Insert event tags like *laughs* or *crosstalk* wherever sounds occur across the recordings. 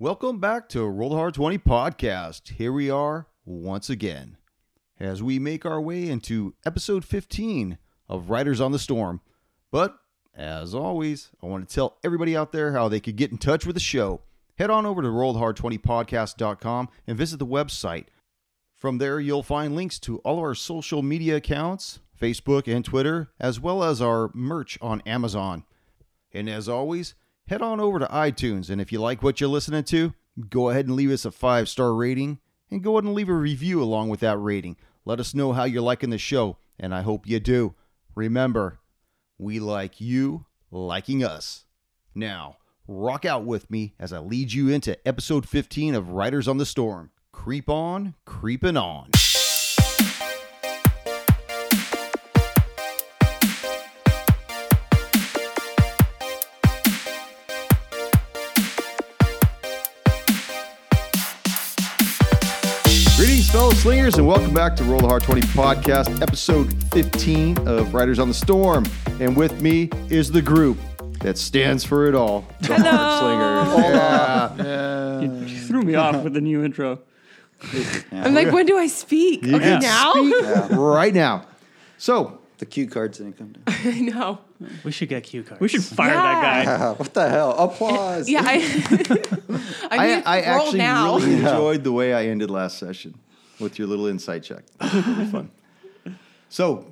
Welcome back to Roll Hard 20 podcast. Here we are once again as we make our way into episode 15 of Riders on the Storm. But as always, I want to tell everybody out there how they could get in touch with the show. Head on over to rolledhard20podcast.com and visit the website. From there, you'll find links to all of our social media accounts, Facebook and Twitter, as well as our merch on Amazon. And as always, head on over to iTunes. And if you like what you're listening to, go ahead and leave us a five star rating and go ahead and leave a review along with that rating. Let us know how you're liking the show, and I hope you do. Remember, we like you liking us. Now, rock out with me as I lead you into episode 15 of Riders on the Storm. Creep on, creeping on. Fellow slingers, and welcome back to Roll the Hard 20 podcast, episode 15 of Riders on the Storm. And with me is the group that stands for it all the Hard Slingers. Yeah. You, you threw me off with the new intro. I'm like, when do I speak? okay, can now? speak right now. So, The cue cards didn't come down. *laughs* I know. We should get cue cards. We should fire that guy. Ah, *laughs* what the hell? Applause. Yeah, I. *laughs* I, I, I actually now. really enjoyed the way I ended last session with your little insight check. Really fun. *laughs* So,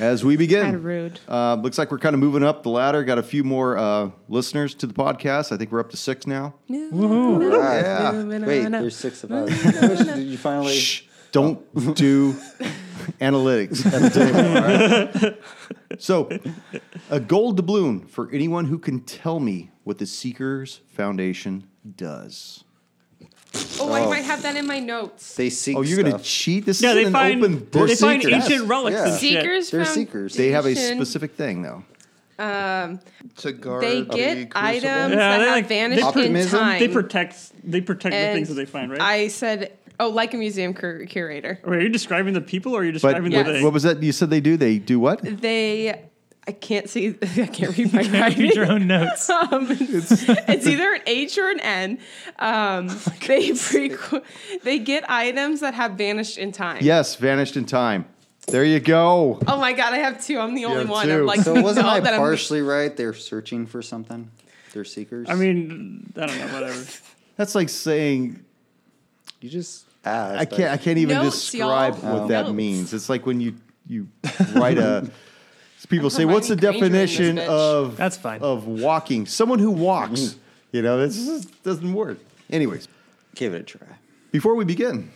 as we begin, Kinda rude. Uh, looks like we're kind of moving up the ladder. Got a few more uh, listeners to the podcast. I think we're up to six now. Right. Yeah. Wait, there's six of us. *laughs* Did you finally? Shh, don't do *laughs* analytics at the table. all right? So, a gold doubloon for anyone who can tell me what the Seekers Foundation does. Oh, I might have that in my notes. They seek Oh, you're going to stuff. cheat? This Yeah, is they an find open book. they find seekers. ancient relics Yeah. and shit. Seekers. They're Foundation, seekers. They have a specific thing, though. Um, to guard they the get crucible. items Yeah, that they have like vanished in Optimism? time. They protect they protect the and things that they find, right? I said, oh, like a museum cur- curator. Wait, are you describing the people or are you But describing Yes. the thing? what was that you said they do? They do what? They, I can't see, *laughs* I can't read my *laughs* Read writing. your own notes. *laughs* Um, it's, it's either an H or an N. Um, they pre- they get items that have vanished in time. Yes, vanished in time. There you go. Oh my god, I have two. I'm the only have one. two. I'm like, So wasn't no, I that I'm- partially right? They're searching for something. They're seekers. I mean, I don't know, whatever. That's like saying you just asked. I can't. I can't even Notes, describe y'all. what Oh. that Notes. means. It's like when you you write a. People say, "What's the Granger in this definition bitch." of That's fine. of walking? Someone who walks." You know, this just doesn't work. Anyways, Give it a try. before we begin,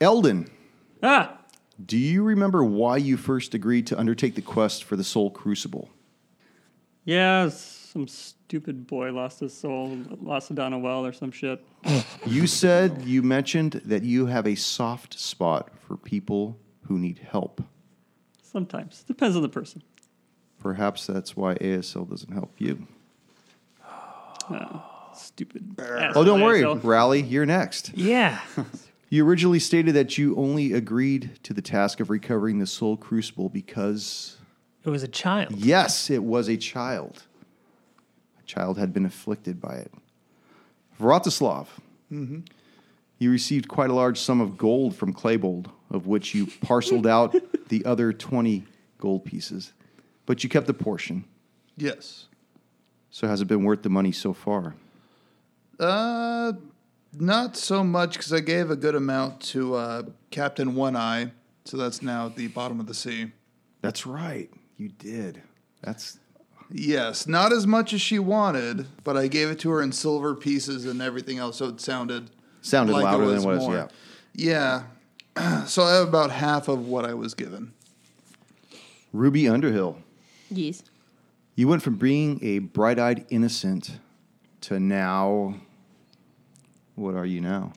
Eldon, Ah, do you remember why you first agreed to undertake the quest for the Soul Crucible? yeah, some stupid boy lost his soul, lost it down a well or some shit. You said you mentioned that you have a soft spot for people who need help. Sometimes depends on the person. Perhaps that's why ASL doesn't help you. Oh, stupid. Oh, don't worry, asshole. Rally, you're next. Yeah. *laughs* You originally stated that you only agreed to the task of recovering the Soul Crucible because, It was a child. yes, it was a child. A child had been afflicted by it. Vratislav, mm-hmm. you received quite a large sum of gold from Claybold, of which you parceled *laughs* out the other 20 gold pieces, but you kept a portion. Yes. So has it been worth the money so far? Uh, not so much because I gave a good amount to uh, Captain One Eye, so that's now at the bottom of the sea. That's right. You did. That's Yes, not as much as she wanted, but I gave it to her in silver pieces and everything else, so it sounded sounded like it louder was than what it was. Yeah. Yeah. *clears throat* so I have about half of what I was given. Ruby Underhill. Yes. You went from being a bright-eyed innocent to now. What are you now?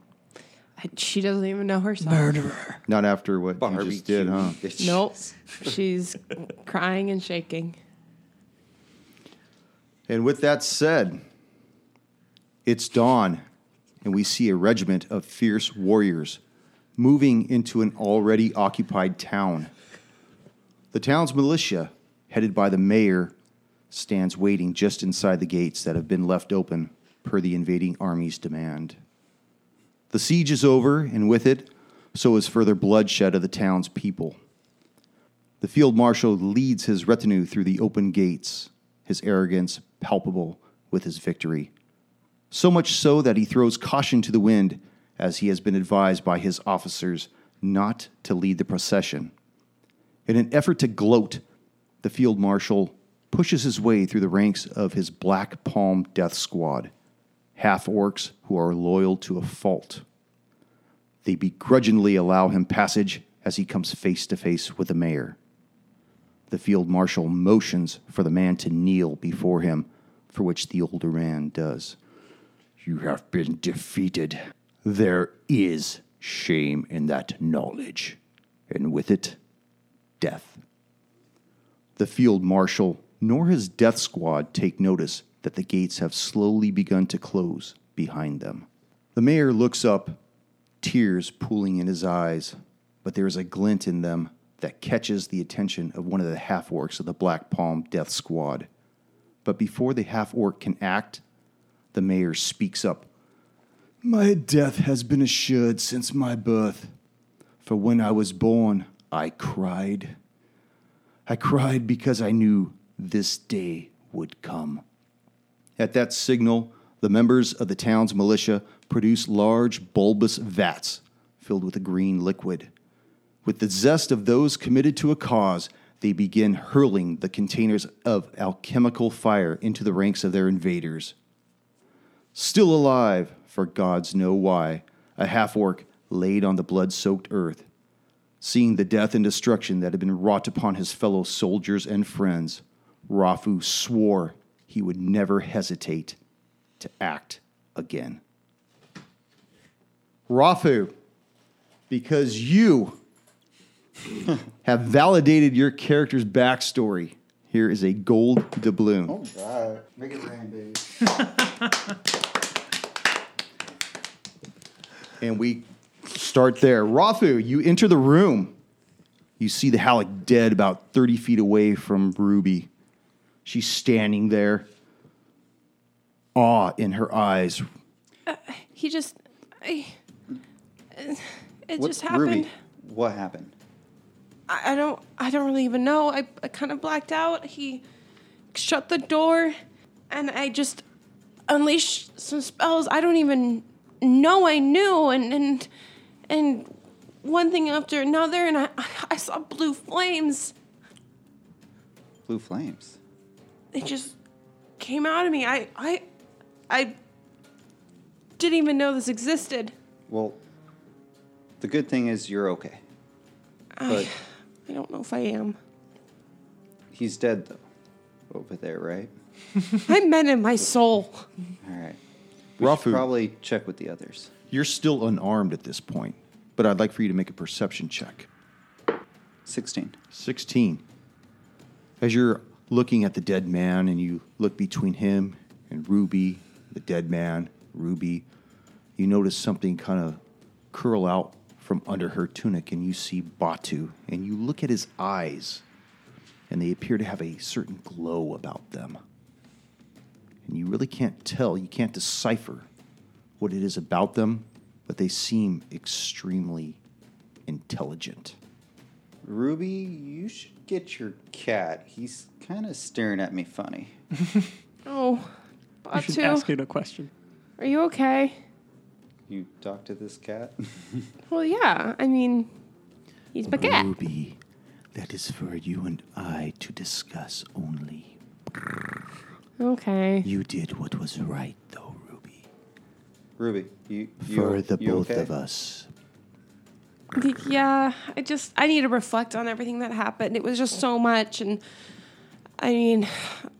She doesn't even know herself. Murderer. Not after what you just did, huh? bitch. Nope. She's crying and shaking. And with that said, it's dawn, and we see a regiment of fierce warriors moving into an already occupied town. The town's militia, headed by the mayor, stands waiting just inside the gates that have been left open per the invading army's demand. The siege is over, and with it, so is further bloodshed of the town's people. The field marshal leads his retinue through the open gates, his arrogance palpable with his victory. So much so that he throws caution to the wind, as he has been advised by his officers not to lead the procession. In an effort to gloat, the field marshal pushes his way through the ranks of his Black Palm Death Squad, half orcs who are loyal to a fault. They begrudgingly allow him passage as he comes face to face with the mayor. The field marshal motions for the man to kneel before him, for which the older man does. You have been defeated. There is shame in that knowledge, and with it, death. The field marshal nor his death squad take notice that the gates have slowly begun to close behind them. The mayor looks up, tears pooling in his eyes, but there is a glint in them that catches the attention of one of the half orcs of the Black Palm Death Squad. But before the half orc can act, the mayor speaks up. My death has been assured since my birth. For when I was born, I cried. I cried because I knew this day would come. At that signal, the members of the town's militia produce large, bulbous vats filled with a green liquid. With the zest of those committed to a cause, they begin hurling the containers of alchemical fire into the ranks of their invaders. Still alive, for gods know why, a half orc laid on the blood soaked earth. Seeing the death and destruction that had been wrought upon his fellow soldiers and friends, Rafu swore he would never hesitate to act again. Rafu, because you *laughs* have validated your character's backstory, here is a gold doubloon. Oh, right. Make it rain, baby. *laughs* And we start there. Rafu, you enter the room. You see the Halleck dead about 30 feet away from Ruby. She's standing there, awe in her eyes. Uh, he just, I, it What- just happened. Ruby, what happened? I, I don't, I don't really even know. I, I kind of blacked out. He shut the door, and I just unleashed some spells. I don't even know I knew, and and and one thing after another, and I, I saw blue flames. Blue flames. They just came out of me. I, I, I didn't even know this existed. Well, the good thing is you're okay. But I don't know if I am. he's dead though. Over there, right? *laughs* I meant in my soul. All right. We should Rafu. probably check with the others. You're still unarmed at this point, but I'd like for you to make a perception check. 16. 16. As you're looking at the dead man and you look between him and Ruby, the dead man, Ruby, you notice something kind of curl out from under her tunic and you see Batu and you look at his eyes and they appear to have a certain glow about them. And you really can't tell, you can't decipher what it is about them, but they seem extremely intelligent. Ruby, you should get your cat. He's kind of staring at me funny. *laughs* Oh, You should ask it a question. are you okay? You talk to this cat? *laughs* Well, yeah. I mean, he's my cat. Ruby, that is for you and I to discuss only. Okay. You did what was right, though, Ruby. Ruby, you, you For the you both okay? of us. Yeah, I just I need to reflect on everything that happened. It was just so much, and I mean,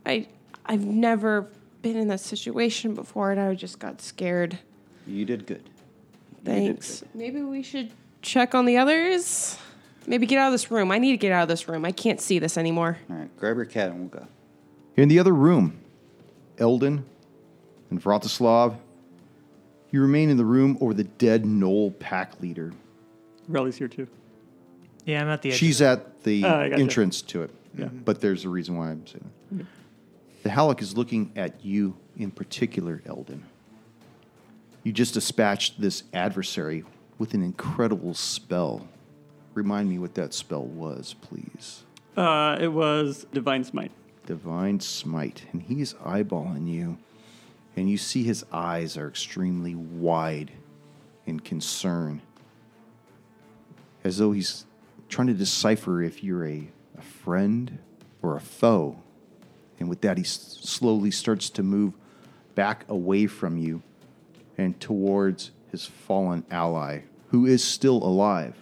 I I've never been in that situation before, and I just got scared. You did good. You did Thanks. good. Maybe we should check on the others. Maybe get out of this room. I need to get out of this room. I can't see this anymore. All right, grab your cat and we'll go. In the other room, Eldon and Vratislav, you remain in the room over the dead Gnoll pack leader. Relly's here too. Yeah, I'm at the edge. She's at the Oh, I gotcha. entrance to it. Yeah. But there's a reason why I'm saying that. The Halleck is looking at you in particular, Eldon. You just dispatched this adversary with an incredible spell. Remind me what that spell was, please. Uh, it was Divine Smite. Divine Smite. And he's eyeballing you. And you see his eyes are extremely wide in concern. As though he's trying to decipher if you're a, a friend or a foe. And with that, he s- slowly starts to move back away from you and towards his fallen ally, who is still alive.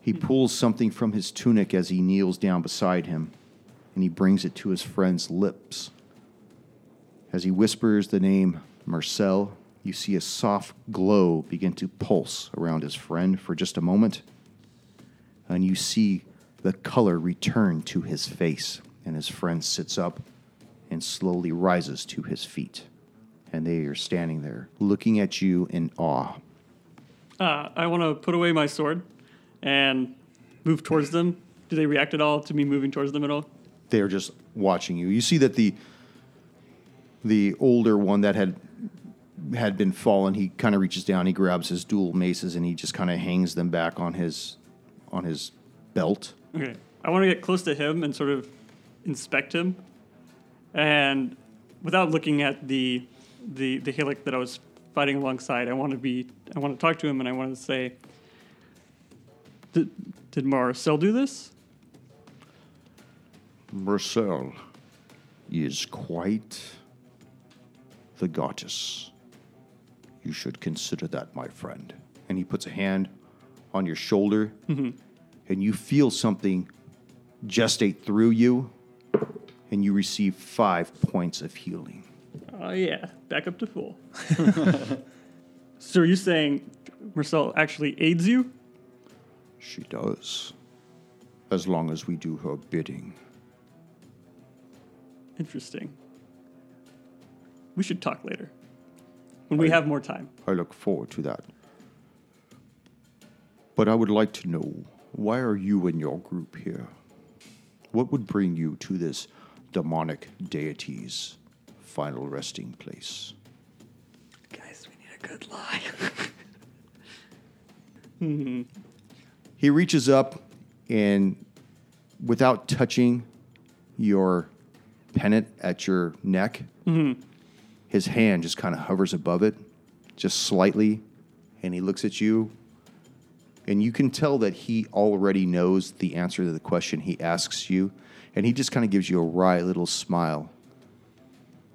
He hmm. pulls something from his tunic as he kneels down beside him, and he brings it to his friend's lips. As he whispers the name Marcel, you see a soft glow begin to pulse around his friend for just a moment, and you see the color return to his face, and his friend sits up and slowly rises to his feet. And they are standing there, looking at you in awe. Uh, I want to put away my sword and move towards them. Do they react at all to me moving towards them at all? they are just watching you. You see that the the older one that had had been fallen, he kind of reaches down, he grabs his dual maces, and he just kind of hangs them back on his on his belt. Okay. I want to get close to him and sort of inspect him. And without looking at the the the Halleck that I was fighting alongside, I want to be I want to talk to him and I want to say Did, did Marcel do this? Marcel is quite the goddess. You should consider that, my friend. And he puts a hand on your shoulder, mm-hmm. and you feel something gestate through you, and you receive five points of healing. Oh yeah, back up to full. *laughs* so are you saying Marcel actually aids you? She does. As long as we do her bidding. Interesting. We should talk later. When we have more time. I look forward to that. But I would like to know why are you and your group here? What would bring you to this demonic deity's final resting place? Guys, we need a good lie. *laughs* He reaches up and, without touching your pennant at your neck, mm-hmm. His hand just kind of hovers above it, just slightly, and he looks at you. And you can tell that he already knows the answer to the question he asks you. And he just kind of gives you a wry little smile.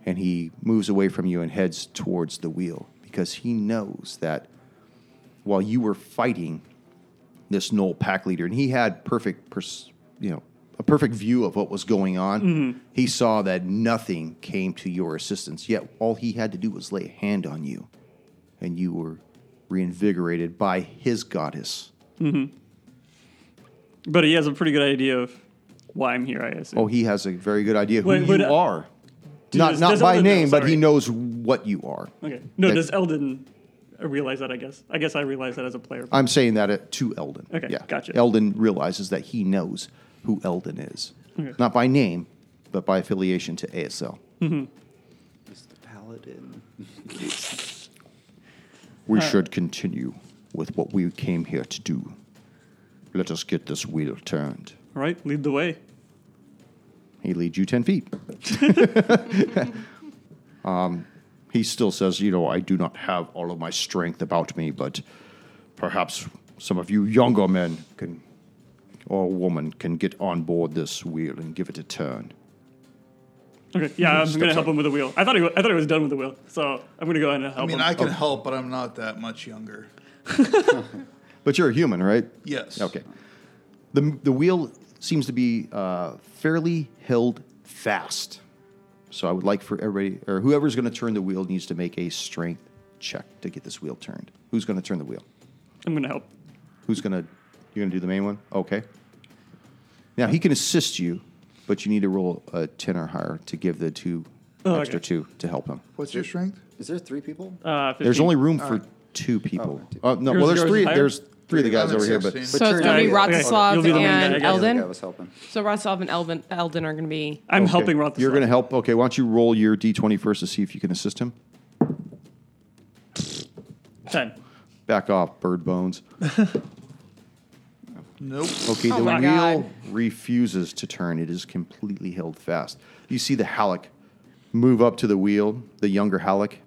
And he moves away from you and heads towards the wheel because he knows that while you were fighting this Gnoll pack leader, and he had perfect, pers- you know, a perfect view of what was going on. He saw that nothing came to your assistance. Yet all he had to do was lay a hand on you, and you were reinvigorated by his goddess. But he has a pretty good idea of why I'm here, I assume. Oh, he has a very good idea who Wait, you uh, are. does- Not not does by know? name, but he knows what you are. Okay. No, that- does Eldon realize that, I guess? I guess I realize that as a player. I'm saying that uh, to Eldon. Okay, yeah. gotcha. Eldon realizes that he knows who Eldon is, Okay. not by name, but by affiliation to ASL. Mr. Paladin. We should continue with what we came here to do. Let us get this wheel turned. All right, lead the way. He leads you 10 feet. *laughs* um, he still says, You know, I do not have all of my strength about me, but perhaps some of you younger men can, or a woman, can get on board this wheel and give it a turn. Okay, yeah, I'm going to help him with the wheel. I thought he, I thought he was done with the wheel, so I'm going to go ahead and help I mean, him. I can Oh. help, but I'm not that much younger. *laughs* But you're a human, right? Yes. Okay. The, the wheel seems to be uh, fairly held fast. So I would like for everybody, or whoever's going to turn the wheel needs to make a strength check to get this wheel turned. Who's going to turn the wheel? I'm going to help. Who's going to, you're going to do the main one? Okay. Now he can assist you, but you need to roll a 10 or higher to give the two Oh, extra okay. two to help him. What's your strength? Is there three people? Uh, 15. There's only room for two people. Oh, Uh, no, Yours- well, there's yours three. higher? There's three of the guys I'm at over here, but 16. So it's turn gonna be it- okay. Vratislav You'll be the main guy, I and guess. The other Eldon. was helping. So Vratislav and Eldon, Eldon are gonna be. I'm Okay. helping Vratislav. You're going to help. Okay, why don't you roll your d20 first to see if you can assist him? Ten. Back off, bird bones. *laughs* Nope. Okay, Oh the wheel God. refuses to turn. It is completely held fast. You see the Halleck move up to the wheel, the younger Halleck,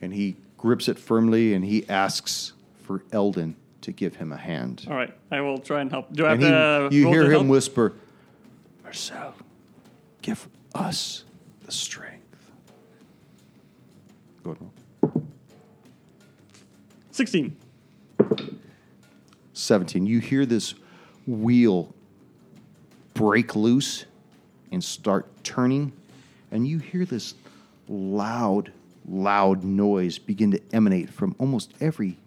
and he grips it firmly and he asks for Eldon to give him a hand. All right, I will try and help. Do I have And to? you hear to him help? whisper, Marcel, give us the strength. Go ahead. Sixteen. 17. You hear this wheel break loose and start turning, and you hear this loud, loud noise begin to emanate from almost every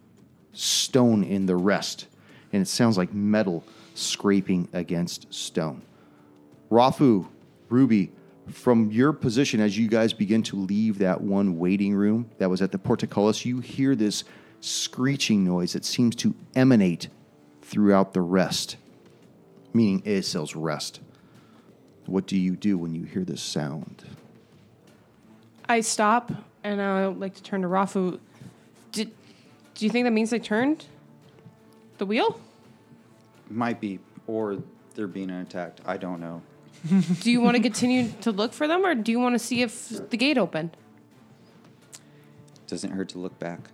stone in the rest. And it sounds like metal scraping against stone. Rafu, Ruby, from your position as you guys begin to leave that one waiting room that was at the portcullis, you hear this screeching noise that seems to emanate throughout the rest, meaning ASL's rest. What do you do when you hear this sound? I stop and I would like to turn to Rafu. Did, do you think that means they turned the wheel? Might be, or they're being attacked. I don't know. *laughs* Do you want to continue to look for them or do you want to see if the gate opened? Doesn't hurt to look back.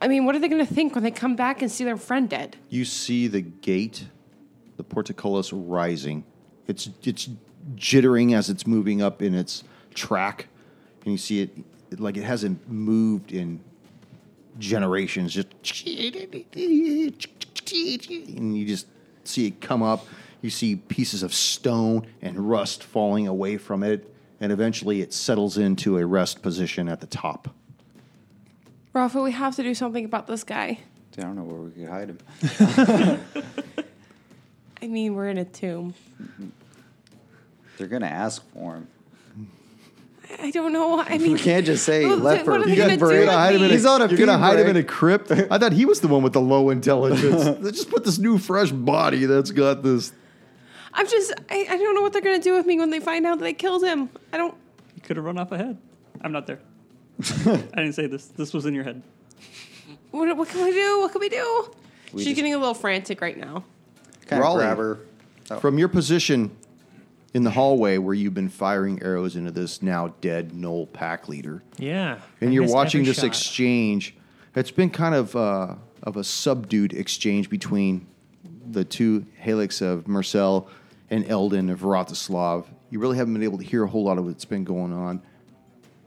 I mean, what are they going to think when they come back and see their friend dead? You see the gate, the portcullis rising. It's it's jittering as it's moving up in its track, and you see it, it like it hasn't moved in generations. Just and you just see it come up. You see pieces of stone and rust falling away from it, and eventually it settles into a rest position at the top. Rafu, we have to do something about this guy. I don't know where we could hide him. *laughs* I mean, we're in a tomb. They're gonna ask for him. I don't know. I mean, We can't just say Well, left what for are they pee gonna do break. with hide him in a- He's on a You're gonna pee hide him in a crypt? I thought he was the one with the low intelligence. *laughs* They just put this new fresh body that's got this. I'm just, I, I don't know what they're going to do with me when they find out that they killed him. I don't, You could have run off ahead. I'm not there. *laughs* I didn't say this. This was in your head. what, what can we do? What can we do? We She's just- getting a little frantic right now. Kind of grab her. Oh, From your position in the hallway where you've been firing arrows into this now dead Gnoll pack leader, Yeah. and I you're missed watching every this shot. exchange. It's been kind of uh, of a subdued exchange between the two Helix of Marcel and Eldon of Vratislav. You really haven't been able to hear a whole lot of what's been going on.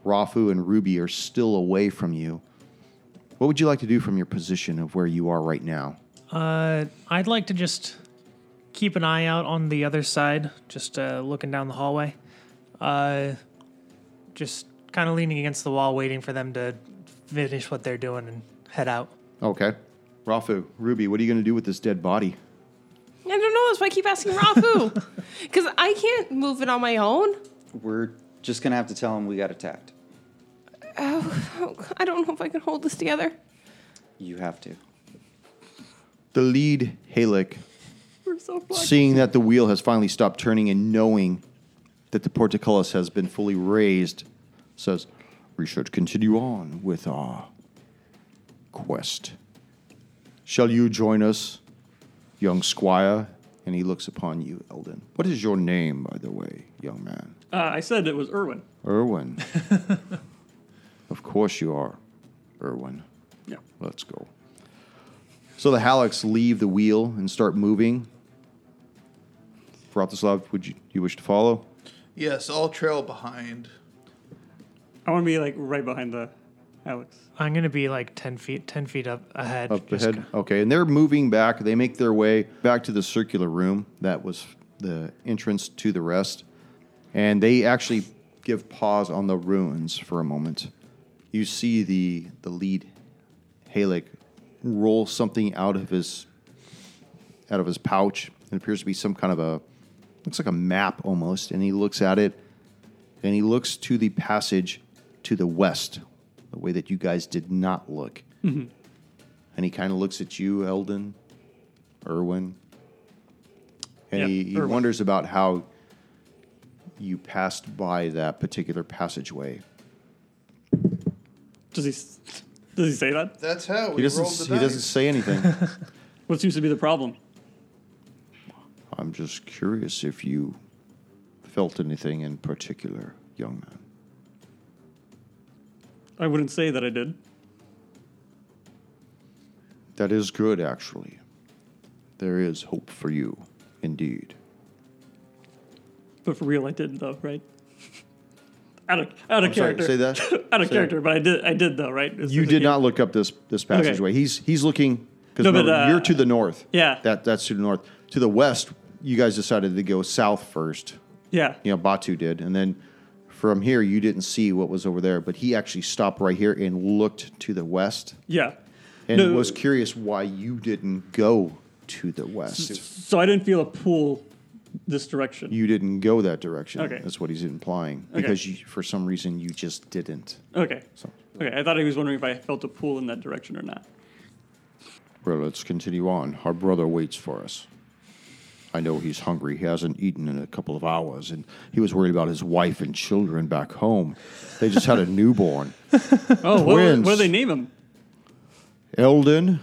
Rafu and Ruby are still away from you. What would you like to do from your position of where you are right now? Uh, I'd like to just keep an eye out on the other side, just uh, looking down the hallway. Uh, just kind of leaning against the wall, waiting for them to finish what they're doing and head out. Okay. Rafu, Ruby, what are you going to do with this dead body? I don't know. That's why I keep asking Rafu. *laughs* *laughs* Because I can't move it on my own. We're just gonna have to tell him we got attacked. Oh, I don't know if I can hold this together. You have to. The lead Halleck, We're so fucked. seeing that the wheel has finally stopped turning and knowing that the portcullis has been fully raised, says, We should continue on with our quest. Shall you join us, young squire? And he looks upon you, Eldon. What is your name, by the way, young man? Uh, I said it was Irwin. Irwin. *laughs* of course you are, Irwin. Yeah. Let's go. So the Hallecks leave the wheel and start moving. Vratislav, would you, you wish to follow? Yes, I'll trail behind. I want to be like right behind the Alex. I'm gonna be like ten feet, ten feet up ahead. Up just ahead. Okay, and they're moving back. They make their way back to the circular room that was the entrance to the rest, and they actually give pause on the ruins for a moment. You see the the lead Halleck roll something out of his out of his pouch. It appears to be some kind of a looks like a map almost, and he looks at it, and he looks to the passage to the west, the way that you guys did not look. Mm-hmm. And he kind of looks at you, Eldon, Irwin, and Yeah, he, he Irwin. wonders about how you passed by that particular passageway. Does he? Does he say that? That's how we He doesn't. rolled the He doesn't say anything. *laughs* What seems to be the problem? I'm just curious if you felt anything in particular, young man. I wouldn't say that I did. That is good, actually. There is hope for you, indeed. But for real, I didn't, though, right? Out of out of I'm sorry, character. say that. *laughs* out of Say character, but I did. I did though, right? As- You did not look up this this passageway. He's he's looking because No, uh, you're to the north. yeah. That that's to the north. To the west, you guys decided to go south first. Yeah. You know, Batu did, and then from here you didn't see what was over there. But he actually stopped right here and looked to the west, Yeah. and No, was curious why you didn't go to the west. So I didn't feel a pull this direction. You didn't go that direction. Okay. That's what he's implying. Okay. Because you, for some reason you just didn't. okay. So, Okay. I thought he was wondering if I felt a pull in that direction or not. well, let's continue on. Our brother waits for us. I know he's hungry. He hasn't eaten in a couple of hours, and he was worried about his wife and children back home. They just had a *laughs* newborn. Oh, what, what do they name him? Eldon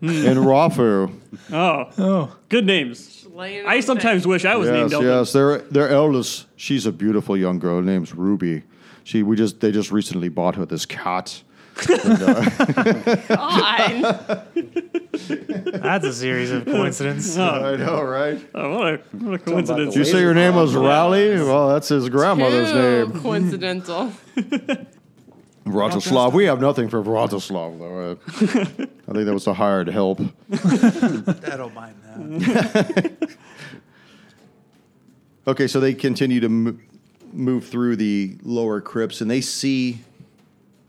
Hmm. and Rafu. Oh, Oh, good names. Laying I on sometimes wish I was yes, named Eldon. yes. Their their eldest. She's a beautiful young girl. Her name's Ruby. She we just they just recently bought her this cat. Uh, God. *laughs* that's a series of *laughs* coincidences. Oh. I know, right? Oh, what a what a coincidence. Did you say your name was Raleigh? Well, that's his grandmother's Too name. coincidental. *laughs* Vratislav. We have nothing for Vratislav, though. Uh, I think that was the hired help. *laughs* I don't mind that. *laughs* Okay, so they continue to m- move through the lower crypts, and they see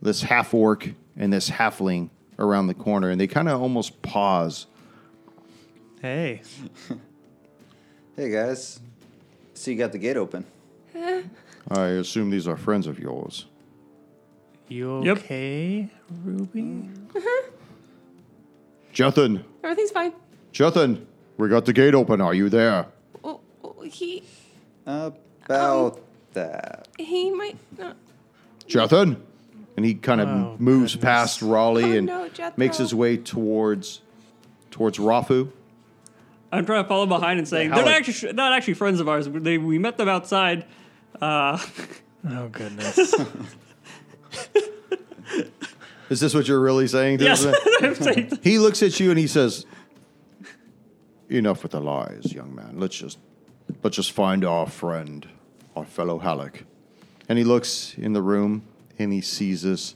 this half orc and this halfling around the corner, and they kind of almost pause. Hey, *laughs* Hey guys, so you got the gate open. I assume these are friends of yours. You Yep. okay, Ruby? *laughs* Jothan, Everything's fine. Jothan, we got the gate open. Are you there? Oh, oh, he About that. he might not. Jothan? And he kind of Oh, moves goodness. past Raleigh Oh, and no, Jethro. makes his way towards towards Rafu. I'm trying to follow behind and saying Yeah, they're not Halleck. actually not actually friends of ours. They, we met them outside. Uh, Oh goodness. *laughs* *laughs* Is this what you're really saying? to yes, us? *laughs* I'm saying He looks at you and he says, "Enough with the lies, young man. Let's just let's just find our friend, our fellow Halleck." And he looks in the room and he sees this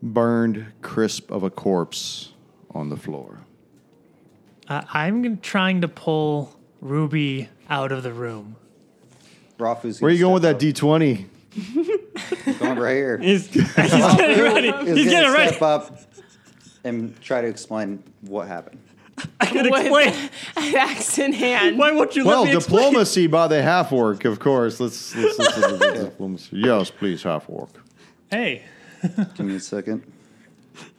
burned crisp of a corpse on the floor. uh, I'm trying to pull Ruby out of the room. Rafu's Where are you going with gonna that D20? Step up. Going right here. *laughs* he's, he's getting ready. He's He's getting ready. step up and try to explain what happened. I can With explain. an axe in hand. Why won't you Well, let me explain? diplomacy by the half orc, of course. Let's let's listen to the *laughs* *laughs* diplomacy. Yes, please, half orc. Hey, Give me a second.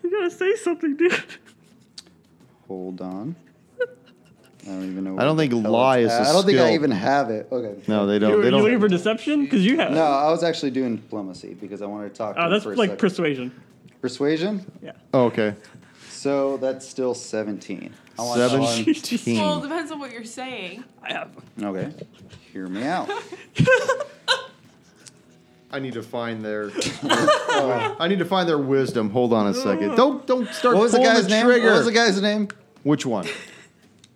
You gotta say something, dude. Hold on. I don't even know. I don't think lie is at. a I don't think I even have it. Okay. No, they don't. They you looking don't. for deception? Because you have. No, I was actually doing diplomacy because I wanted to talk. Oh, to Oh, him that's for a like second. persuasion. persuasion. Yeah. Oh, okay. So that's still seventeen. I want Seventeen. *laughs* Well, it depends on what you're saying. I have. Okay. Hear me out. I need to find their. *laughs* I need to find their wisdom. Hold on a second. *laughs* Don't don't start What was the pulling guy's the name? trigger. What was the guy's name? Which one?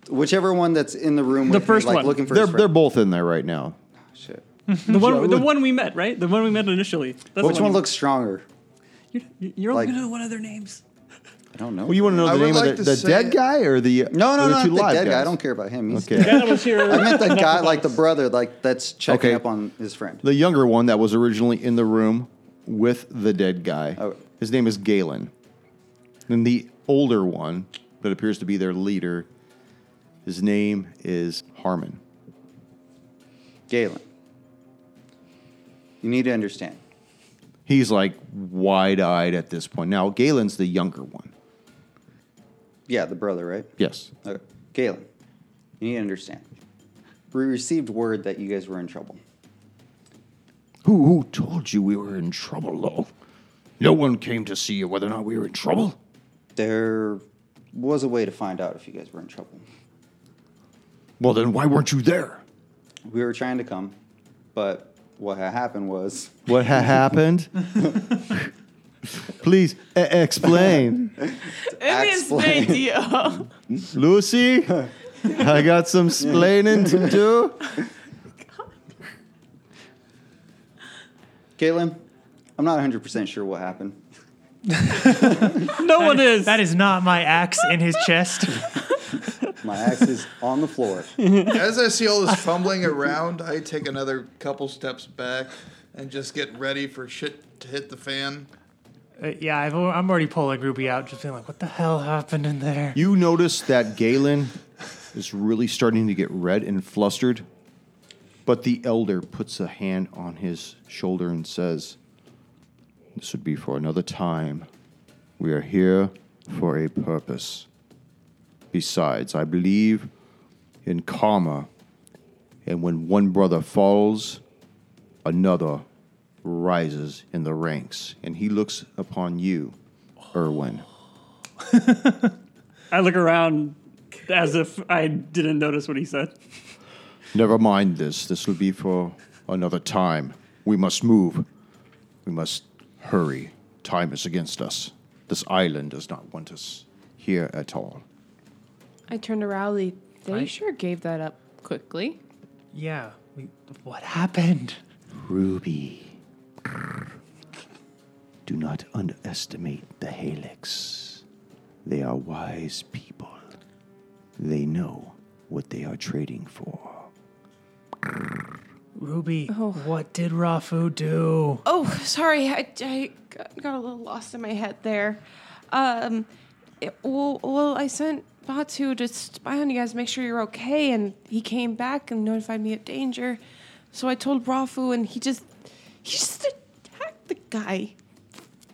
Whichever one that's in the room. The with first me, like, one. looking for They're his they're both in there right now. Shit. The one, the one we met, right? The one we met initially. That's Which the one looks stronger? You're, you're only like- gonna know one of their names. I don't know. Well, you want to know I the would name like of the, to the say- dead guy or the no, no, or no, the not two the live dead guy. guys? I don't care about him. He's Okay. The guy that was here. *laughs* I meant the *laughs* guy, like the brother, like that's checking Okay. up on his friend. The younger one that was originally in the room with the dead guy. Oh. His name is Galen. And the older one that appears to be their leader, his name is Harmon. Galen. You need to understand. He's like wide eyed at this point. Now, Galen's the younger one. Yeah, the brother, right? Yes. Okay. Galen, you need to understand. We received word that you guys were in trouble. Who, who told you we were in trouble, though? No one came to see you whether or not we were in trouble. There was a way to find out if you guys were in trouble. Well, then why weren't you there? We were trying to come, but what had happened was *laughs* What ha- happened? Please e- explain. It is Explain. video. *laughs* Lucy, I got some splaining to do. Caitlin. I'm not 100% sure what happened. *laughs* No one is. That is not my axe in his chest. My axe is on the floor. *laughs* As I see all this fumbling around, I take another couple steps back and just get ready for shit to hit the fan. Uh, yeah, I've, I'm already pulling Ruby out, just being like, what the hell happened in there? You notice that Galen is really starting to get red and flustered, but the elder puts a hand on his shoulder and says, This would be for another time. We are here for a purpose. Besides, I believe in karma, and when one brother falls, another rises in the ranks. And he looks upon you, Erwin. *laughs* I look around as if I didn't notice what he said. Never mind this. This will be for another time. We must move. We must hurry. Time is against us. This island does not want us here at all. I turned to Rowley. They Right. sure gave that up quickly. Yeah, we, what happened? Ruby. Do not underestimate the Hallecks. They are wise people. They know what they are trading for. Ruby, Oh. what did Rafu do? Oh, sorry. I, I got, got a little lost in my head there. Um, it, well, well, I sent Batu to spy on you guys, make sure you're okay, and he came back and notified me of danger. So I told Rafu, and he just, he just attacked the guy.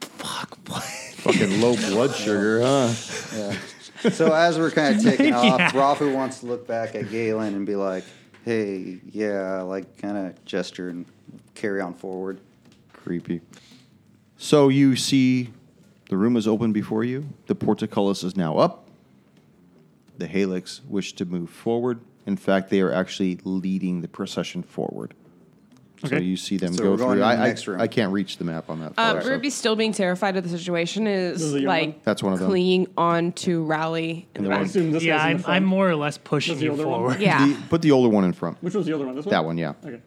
Fuck what? Fucking low blood sugar, huh? So as we're kind of taking *laughs* off, Yeah. Rafu wants to look back at Galen and be like, "Hey, yeah," like kind of gesture and carry on forward. Creepy. So you see the room is open before you. The portcullis is now up. The Hallecks wish to move forward. In fact, they are actually leading the procession forward. So Okay. you see them So go we're going through. in I, the I- next room. I can't reach the map on that. Um, far, so- Ruby still being terrified of the situation This is is the young like one? That's one of them. clinging on to Rowley in And the the I one- back. assume this yeah, guy's in I'm, the front. I'm more or less pushing That's the you older one? forward. Yeah. The- put the older one in front. Which was the other one? This one? That one, yeah. Okay.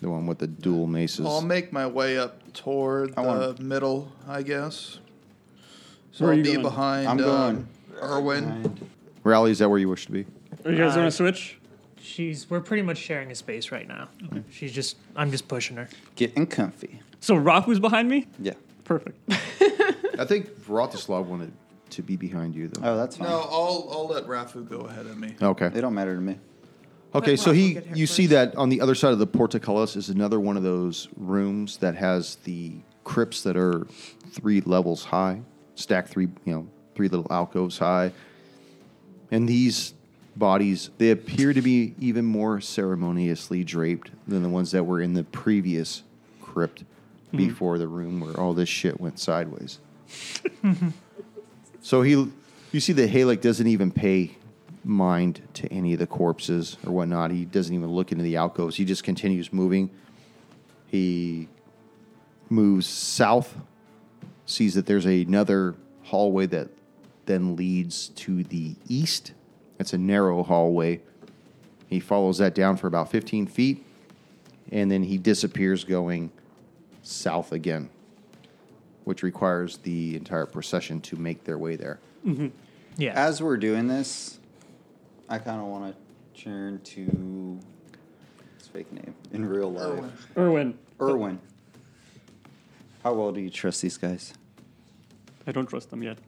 The one with the dual maces. I'll make my way up toward the wanna- middle, I guess. So Where are I'll you be going? behind I'm um, going. Erwin. Rally, is that where you wish to be? Are you guys Uh, going to switch? She's we're pretty much sharing a space right now. She's just I'm just pushing her. Getting comfy. So Rafu's behind me? Yeah. Perfect. *laughs* I think Vratislav wanted to be behind you, though. Oh, that's fine. No, I'll I'll let Rafu go ahead of me. Okay. They don't matter to me. Okay, Let so Rafa he, get here you see first. that on the other side of the portcullis is another one of those rooms that has the crypts that are three levels high, stacked three, you know, three little alcoves high, and these bodies they appear to be even more ceremoniously draped than the ones that were in the previous crypt hmm. before the room where all this shit went sideways. *laughs* So he, you see that Halleck doesn't even pay mind to any of the corpses or whatnot. He doesn't even look into the alcoves. He just continues moving. He moves south, sees that there's another hallway that then leads to the east. It's a narrow hallway. He follows that down for about 15 feet, and then he disappears going south again, which requires the entire procession to make their way there. Mm-hmm. Yeah. As we're doing this, I kind of want to turn to his fake name in real life. Erwin. Erwin. How well do you trust these guys? I don't trust them yet.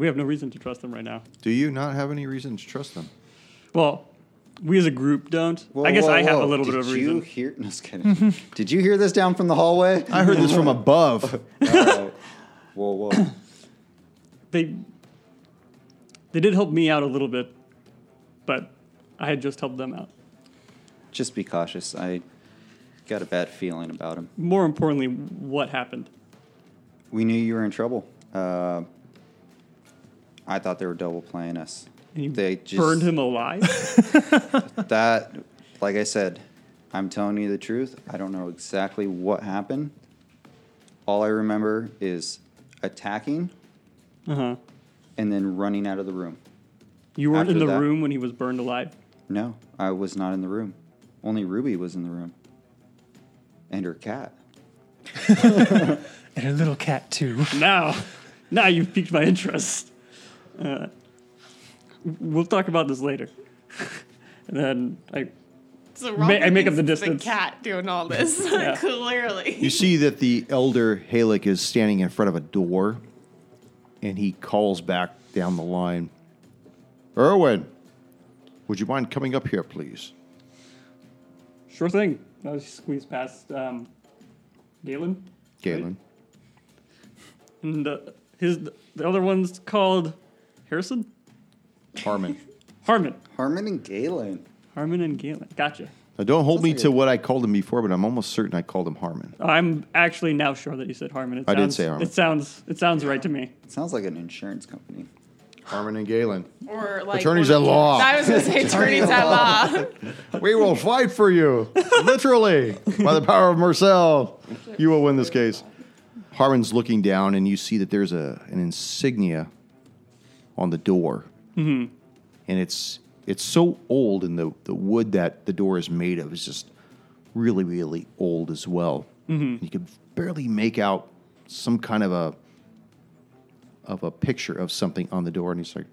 We have no reason to trust them right now. Do you not have any reason to trust them? Well, we as a group don't. Whoa, I guess whoa, I have whoa. a little Did bit of you reason. hear? No, just kidding. *laughs* Did you hear this down from the hallway? I heard this from *laughs* above. Right. Whoa, whoa. *coughs* They they did help me out a little bit, but I had just helped them out. Just be cautious. I got a bad feeling about him. More importantly, what happened? we knew you were in trouble. Uh, I thought they were double playing us. And you They just burned him alive. *laughs* That, like I said, I'm telling you the truth. I don't know exactly what happened. All I remember is attacking uh huh. and then running out of the room. You weren't in the that- room when he was burned alive. No, I was not in the room. Only Ruby was in the room. And her cat. *laughs* And her little cat too. Now, now you've piqued my interest. Uh, we'll talk about this later. *laughs* and then I So Ma- I make up the Robin's distance. The cat doing all *laughs* this *laughs* Yeah. clearly. You see that the elder Halleck is standing in front of a door, and he calls back down the line. Erwin, would you mind coming up here, please? sure thing. I was squeeze past um, Galen. Galen. And uh, his the other one's called Harrison, Harmon. *laughs* Harmon, Harmon and Galen. Harmon and Galen. Gotcha. Now, don't hold Sounds me like to a- what I called him before, but I'm almost certain I called him Harmon. I'm actually now sure that you said Harmon. It I did sounds- say Harmon. It sounds it sounds right to me. It sounds like an insurance company. Harmon and Galen. or like Attorneys one at law. I was gonna say *laughs* attorneys at law. *laughs* We will fight for you, literally, by the power of Marcel. You will win this case. Harmon's looking down, and you see that there's a an insignia on the door, mm-hmm. and it's it's so old, and the the wood that the door is made of is just really really old as well. Mm-hmm. You can barely make out some kind of a of a picture of something on the door, and he's like,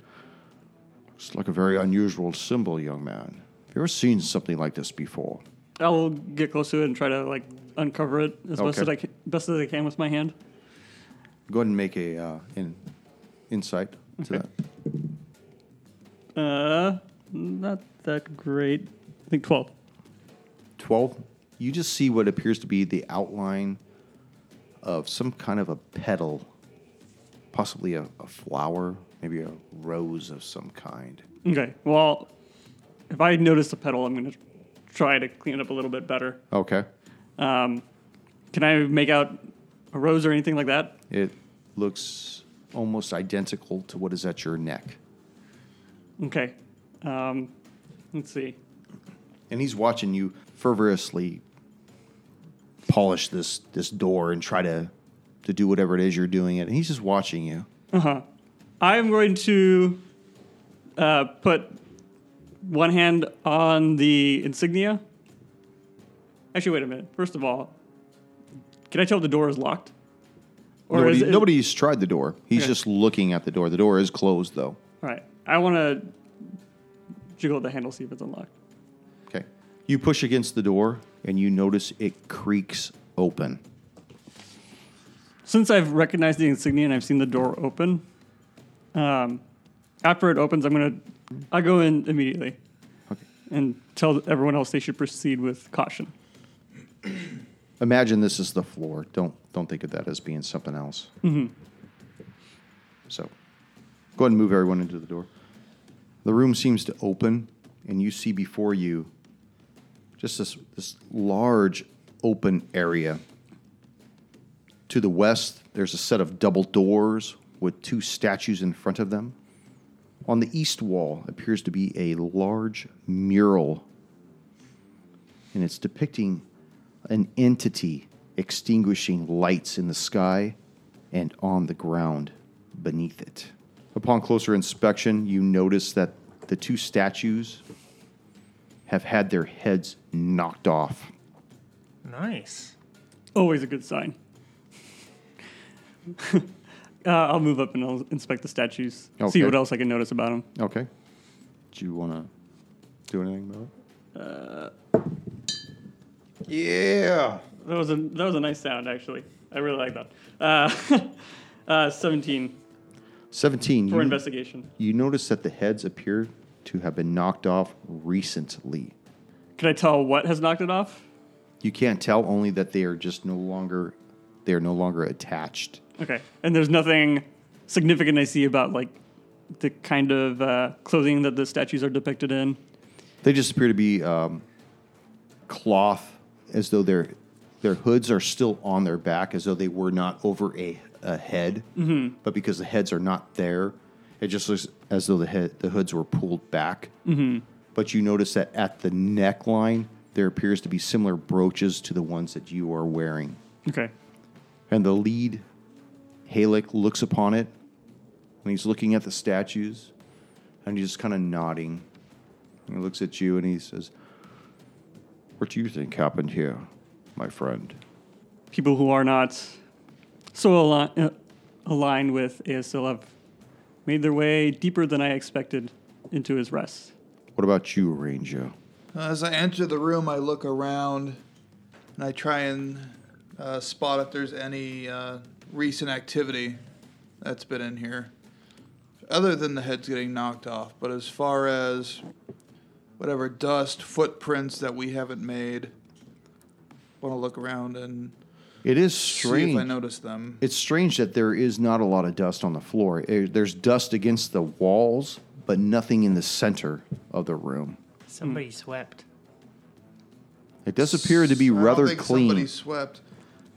"It's like a very unusual symbol, young man. Have you ever seen something like this before?" I'll get close to it and try to like uncover it as best as I can, best as I can with my hand. Go ahead and make a uh, in, insight to that. Uh, not that great. I think twelve. 12, you just see what appears to be the outline of some kind of a petal, possibly a, a flower, maybe a rose of some kind. Okay. Well, if I notice a petal, I'm gonna try to clean it up a little bit better. Okay. Um, can I make out a rose or anything like that? It looks almost identical to what is at your neck. Okay. Um, let's see. And he's watching you fervorously polish this this door and try to to do whatever it is you're doing it. And he's just watching you. I'm going to uh, put one hand on the insignia. Actually, wait a minute. First of all, can I tell if the door is locked? Nobody, is it, nobody's tried the door. He's Okay. just looking at the door. The door is closed, though. All right. I want to jiggle the handle, see if it's unlocked. Okay. You push against the door, and you notice it creaks open. Since I've recognized the insignia and I've seen the door open, um, after it opens, I'm gonna I go in immediately Okay. and tell everyone else they should proceed with caution. Imagine this is the floor. Don't don't think of that as being something else. Mm-hmm. So, go ahead and move everyone into the door. The room seems to open, and you see before you just this this large open area. To the west, there's a set of double doors with two statues in front of them. On the east wall appears to be a large mural, and it's depicting an entity extinguishing lights in the sky and on the ground beneath it. Upon closer inspection, you notice that the two statues have had their heads knocked off. Nice. Always a good sign. *laughs* uh, I'll move up and I'll inspect the statues. See what else I can notice about them. Okay. Do you want to do anything about it? yeah. That was a that was a nice sound actually. I really like that. Uh, *laughs* uh, Seventeen 17. for You, investigation. you notice that the heads appear to have been knocked off recently. Can I tell what has knocked it off? You can't tell only that they are just no longer they are no longer attached. Okay. And there's nothing significant I see about like the kind of uh, clothing that the statues are depicted in. They just appear to be um, cloth, as though their their hoods are still on their back, as though they were not over a, a head, mm-hmm. but because the heads are not there, it just looks as though the head the hoods were pulled back. Mm-hmm. But you notice that at the neckline there appears to be similar brooches to the ones that you are wearing. Okay. And the lead Halleck looks upon it and he's looking at the statues and he's just kind of nodding. He looks at you and he says, What do you think happened here, my friend? People who are not so ali- uh, aligned with ASL have made their way deeper than I expected into his rest. What about you, Ranger? As I enter the room, I look around and I try and uh, spot if there's any uh, recent activity that's been in here, other than the heads getting knocked off. But as far as whatever dust, footprints that we haven't made, want to look around and It is see strange. if I notice them. It's strange that there is not a lot of dust on the floor. Eh, There's dust against the walls, but nothing in the center of the room. Somebody swept. It does appear to be I don't rather think clean. Somebody swept.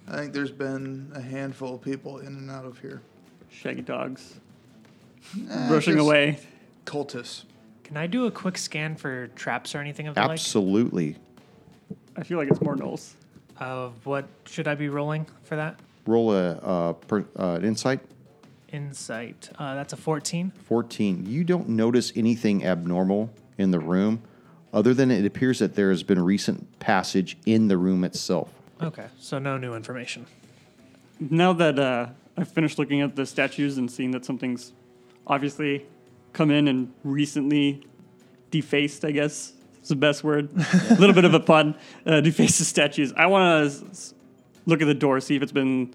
I think there's been a handful of people in and out of here. Shaggy dogs Eh, rushing away. Cultists. Can I do a quick scan for traps or anything of the like? Absolutely. I feel like it's more Gnolls. Uh, what should I be rolling for that? Roll a uh, per, uh, an insight. Insight. Uh, that's a 14. 14. You don't notice anything abnormal in the room, other than it appears that there has been recent passage in the room itself. Okay, so no new information. Now that uh, I've finished looking at the statues and seeing that something's obviously come in and recently defaced, I guess is the best word. a little bit of a *laughs* pun. Uh, defaced the statues. I want to s- look at the door, see if it's been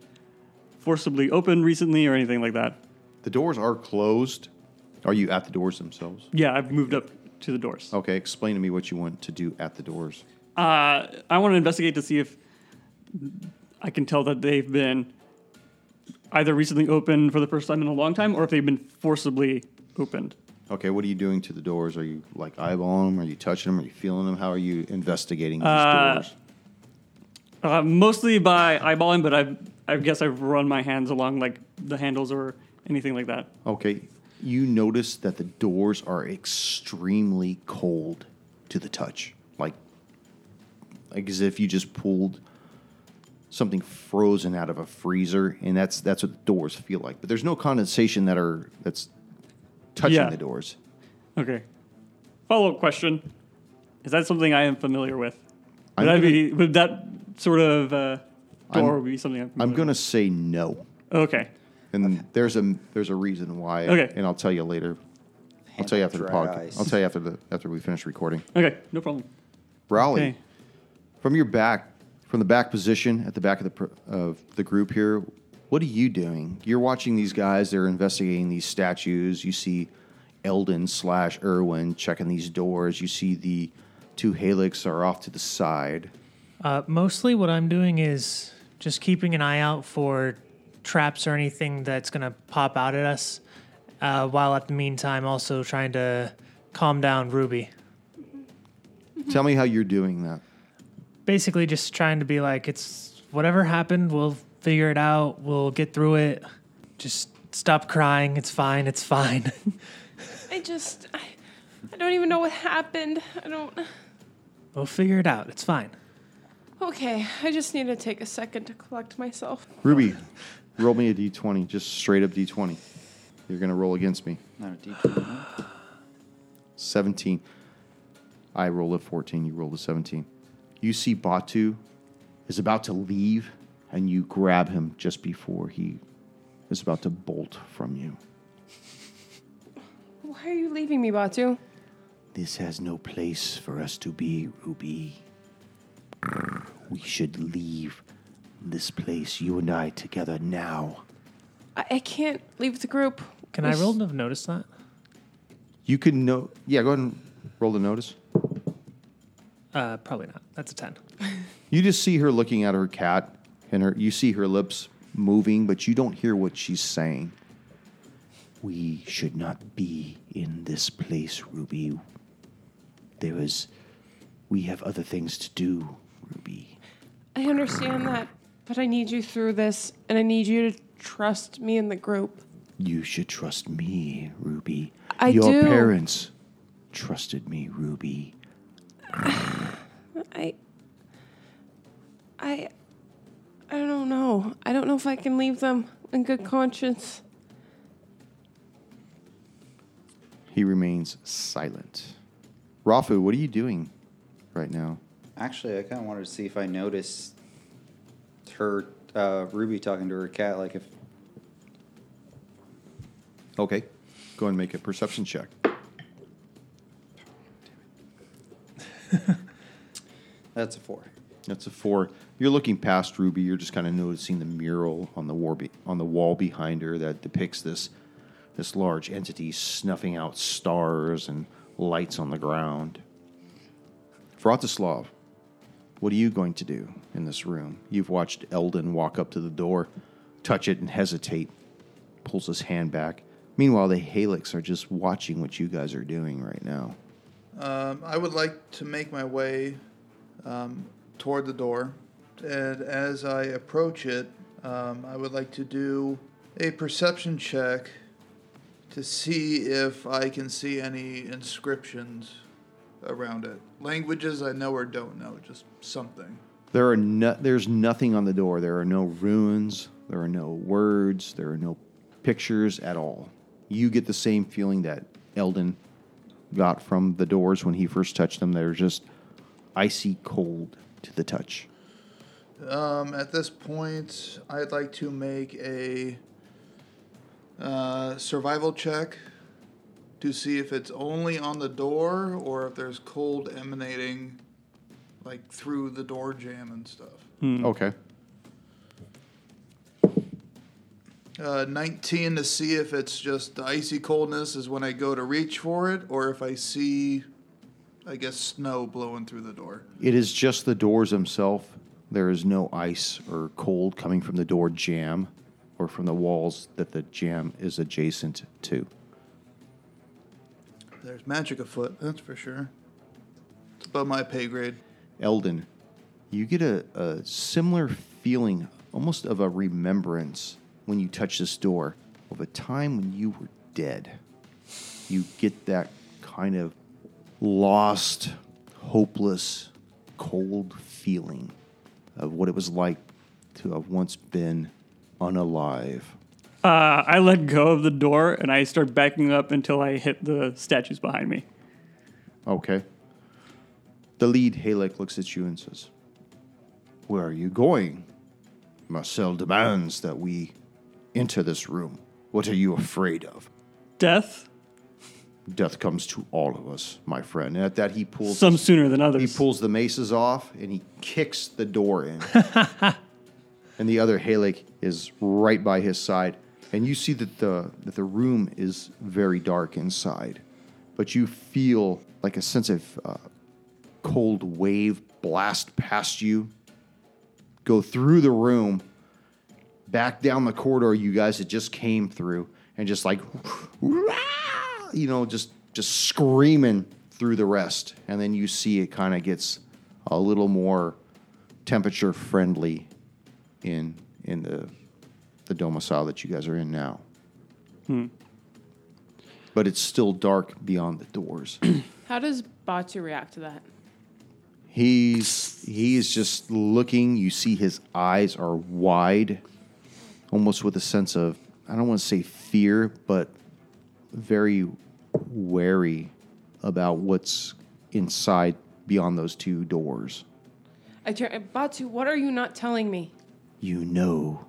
forcibly opened recently or anything like that. The doors are closed. Are you at the doors themselves? Yeah, I've moved up to the doors. Okay, explain to me what you want to do at the doors. Uh, I want to investigate to see if I can tell that they've been either recently opened for the first time in a long time or if they've been forcibly opened. Okay, what are you doing to the doors? Are you like eyeballing them? Are you touching them? Are you feeling them? How are you investigating these Uh, doors? Uh, mostly by eyeballing, but I've, I guess I've run my hands along like the handles or anything like that. Okay, you notice that the doors are extremely cold to the touch, like like as if you just pulled something frozen out of a freezer, and that's that's what the doors feel like. But there's no condensation that are that's touching Yeah. the doors. Okay. Follow up question: Is that something I am familiar with? I'm Would, that gonna- be, would that sort of uh, door I'm- be something I'm? I'm gonna say no. Okay. and there's a there's a reason why. Okay. and I'll tell you later. I'll tell you after the podcast. ice. I'll tell you after the after we finish recording. Okay. No problem. Rowley, Okay. from your back, from the back position at the back of the pr- of the group here, what are you doing? You're watching these guys. They're investigating these statues. You see Eldon slash Irwin checking these doors. You see the two Hallecks are off to the side. Uh, mostly what I'm doing is just keeping an eye out for traps or anything that's going to pop out at us, uh, while at the meantime also trying to calm down Ruby. Tell me how you're doing that. Basically, just trying to be like, it's whatever happened, we'll figure it out, we'll get through it. Just stop crying. It's fine. It's fine. *laughs* I just, I, I don't even know what happened. I don't. we'll figure it out. It's fine. Okay, I just need to take a second to collect myself. Ruby, roll me a d20, just straight up d20. You're gonna roll against me. Not a D20. 17. I roll a 14, you roll a 17. You see Batu is about to leave, and you grab him just before he is about to bolt from you. Why are you leaving me, Batu? This has no place for us to be, Ruby. We should leave this place, you and I together now. I, I can't leave the group. Can I roll to have noticed that? You can know. Yeah, go ahead and roll the notice. Uh, probably not. That's a 10. You just see her looking at her cat, and her you see her lips moving, but you don't hear what she's saying. We should not be in this place, Ruby. There is, we have other things to do, Ruby. I understand that, but I need you through this, and I need you to trust me in the group. You should trust me, Ruby. I Your do. parents trusted me, Ruby. *sighs* I I I don't know. I don't know if I can leave them in good conscience. He remains silent. Rafu, what are you doing right now? Actually, I kind of wanted to see if I noticed her, uh, Ruby talking to her cat. Like if Okay. Go and make a perception check. *laughs* that's a four. That's a four. You're looking past Ruby. You're just kind of noticing the mural on the war be- on the wall behind her that depicts this this large entity snuffing out stars and lights on the ground. Vratislav, what are you going to do in this room? You've watched Eldon walk up to the door, touch it, and hesitate. Pulls his hand back. Meanwhile, the Hallecks are just watching what you guys are doing right now. Um, I would like to make my way um, toward the door, and as I approach it, um, I would like to do a perception check to see if I can see any inscriptions around it. Languages I know or don't know, just something. There are no, there's nothing on the door. There are no runes. There are no words. There are no pictures at all. You get the same feeling that Eldon got from the doors when he first touched them. They're just icy cold to the touch. Um, at this point, I'd like to make a uh, survival check to see if it's only on the door or if there's cold emanating like through the door jam and stuff. Okay. Uh, 19 to see if it's just the icy coldness is when I go to reach for it or if I see, I guess, snow blowing through the door. It is just the doors themselves. There is no ice or cold coming from the door jam or from the walls that the jam is adjacent to. There's magic afoot, that's for sure. It's above my pay grade. Eldon, you get a, a similar feeling, almost of a remembrance, when you touch this door of a time when you were dead. You get that kind of lost, hopeless, cold feeling of what it was like to have once been unalive. Uh, I let go of the door and I start backing up until I hit the statues behind me. Okay. The lead Halleck looks at you and says, Where are you going? Marcel demands that we enter this room. What are you afraid of? Death, Death comes to all of us, my friend. And at that, he pulls some sooner than others. he pulls the maces off and he kicks the door in. *laughs* and the other Halleck is right by his side. And you see that the that the room is very dark inside, but you feel like a sense of uh, cold wave blast past you, go through the room, back down the corridor you guys had just came through, and just like, *laughs* you know, just just screaming through the rest, and then you see it kind of gets a little more temperature friendly in in the the domicile that you guys are in now. Hmm. But it's still dark beyond the doors. *clears throat* How does Batu react to that? He's he's just looking. You see his eyes are wide, almost with a sense of I don't want to say fear, but very wary about what's inside beyond those two doors. I turn Batu, what are you not telling me? You know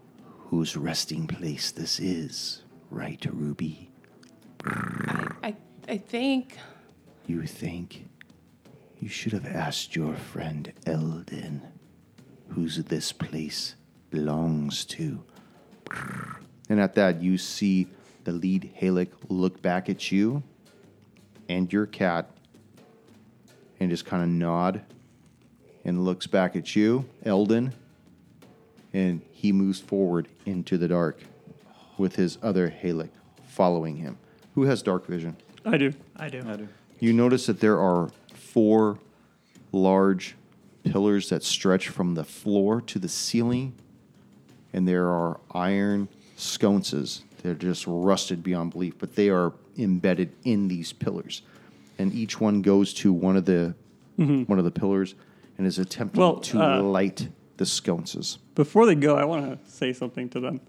whose resting place this is, right, Ruby? I I think You think you should have asked your friend Eldon whose this place belongs to. And at that, you see the lead Halleck look back at you and your cat and just kind of nod and looks back at you, Eldon, and he moves forward into the dark with his other Halleck following him. Who has dark vision? I do. I do. I do. You notice that there are four large pillars that stretch from the floor to the ceiling, and there are iron sconces. They're just rusted beyond belief, but they are embedded in these pillars, and each one goes to one of the one of the pillars and is attempting Well, to uh, light the sconces. Before they go, I want to say something to them.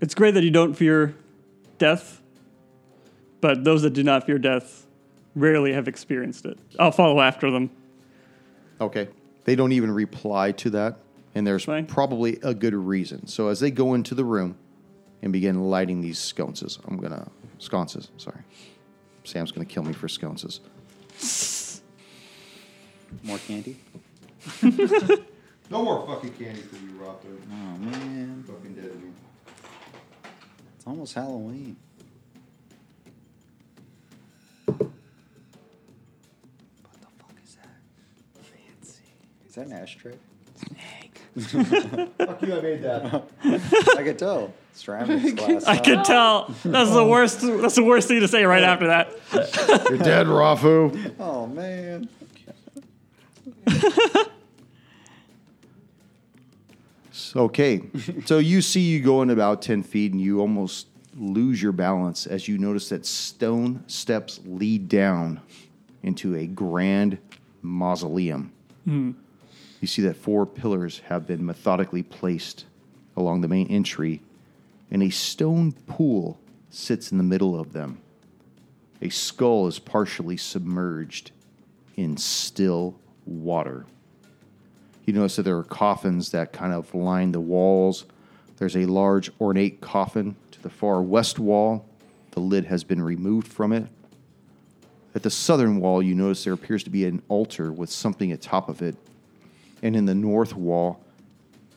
It's great that you don't fear death, but those that do not fear death rarely have experienced it. I'll follow after them. Okay. They don't even reply to that, and there's Fine. probably a good reason. So as they go into the room and begin lighting these sconces, I'm gonna sconces. Sorry, Sam's gonna kill me for sconces. More candy? *laughs* No more fucking candy for you, Rocco. Oh man, Fucking dead to me. it's almost Halloween. What the fuck is that? Fancy. Is that an ashtray? Fuck you! I made that. I could tell. Ceramics glass. *laughs* I could tell. Oh. That's the worst. That's the worst thing to say right after that. You're dead, Rafu. Oh man. Okay, so you see you going about ten feet, and you almost lose your balance as you notice that stone steps lead down into a grand mausoleum. Hmm. You see that four pillars have been methodically placed along the main entry, and a stone pool sits in the middle of them. A skull is partially submerged in still water. You notice that there are coffins that kind of line the walls. There's a large ornate coffin to the far west wall. The lid has been removed from it. At the southern wall, you notice there appears to be an altar with something atop of it. And in the north wall,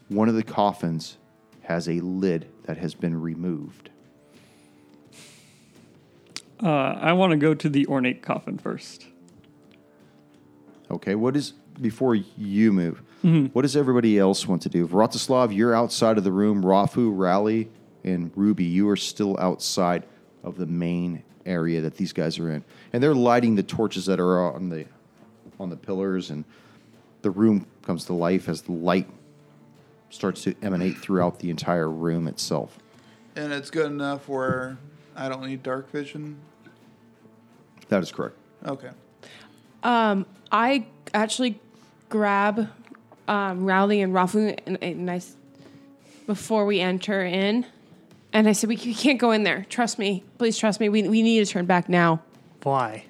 one of the coffins has a lid that has been removed. Uh, I want to go to the ornate coffin first. Okay, what is before you move? what does everybody else want to do? Vratislav, you're outside of the room. Rafu, Rally, and Ruby, you are still outside of the main area that these guys are in, and they're lighting the torches that are on the on the pillars, and the room comes to life as the light starts to emanate throughout the entire room itself. And it's good enough where I don't need dark vision. That is correct. Okay. Um, I actually grab um, Rowley and Rafu and, and I, s- before we enter in, and I said, we, we can't go in there. Trust me. Please trust me. We, we need to turn back now. Why?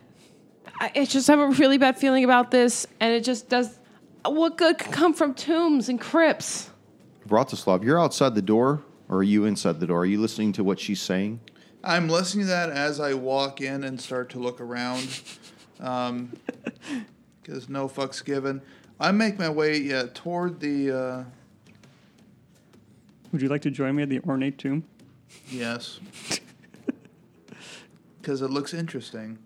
I, I just have a really bad feeling about this, and it just does. What good can come from tombs and crypts? Vratislav, you're outside the door, or are you inside the door? Are you listening to what she's saying? I'm listening to that as I walk in and start to look around. Um, *laughs* because no fucks given. I make my way yeah, toward the. Uh, Would you like to join me at the ornate tomb? yes. *laughs* Because it looks interesting.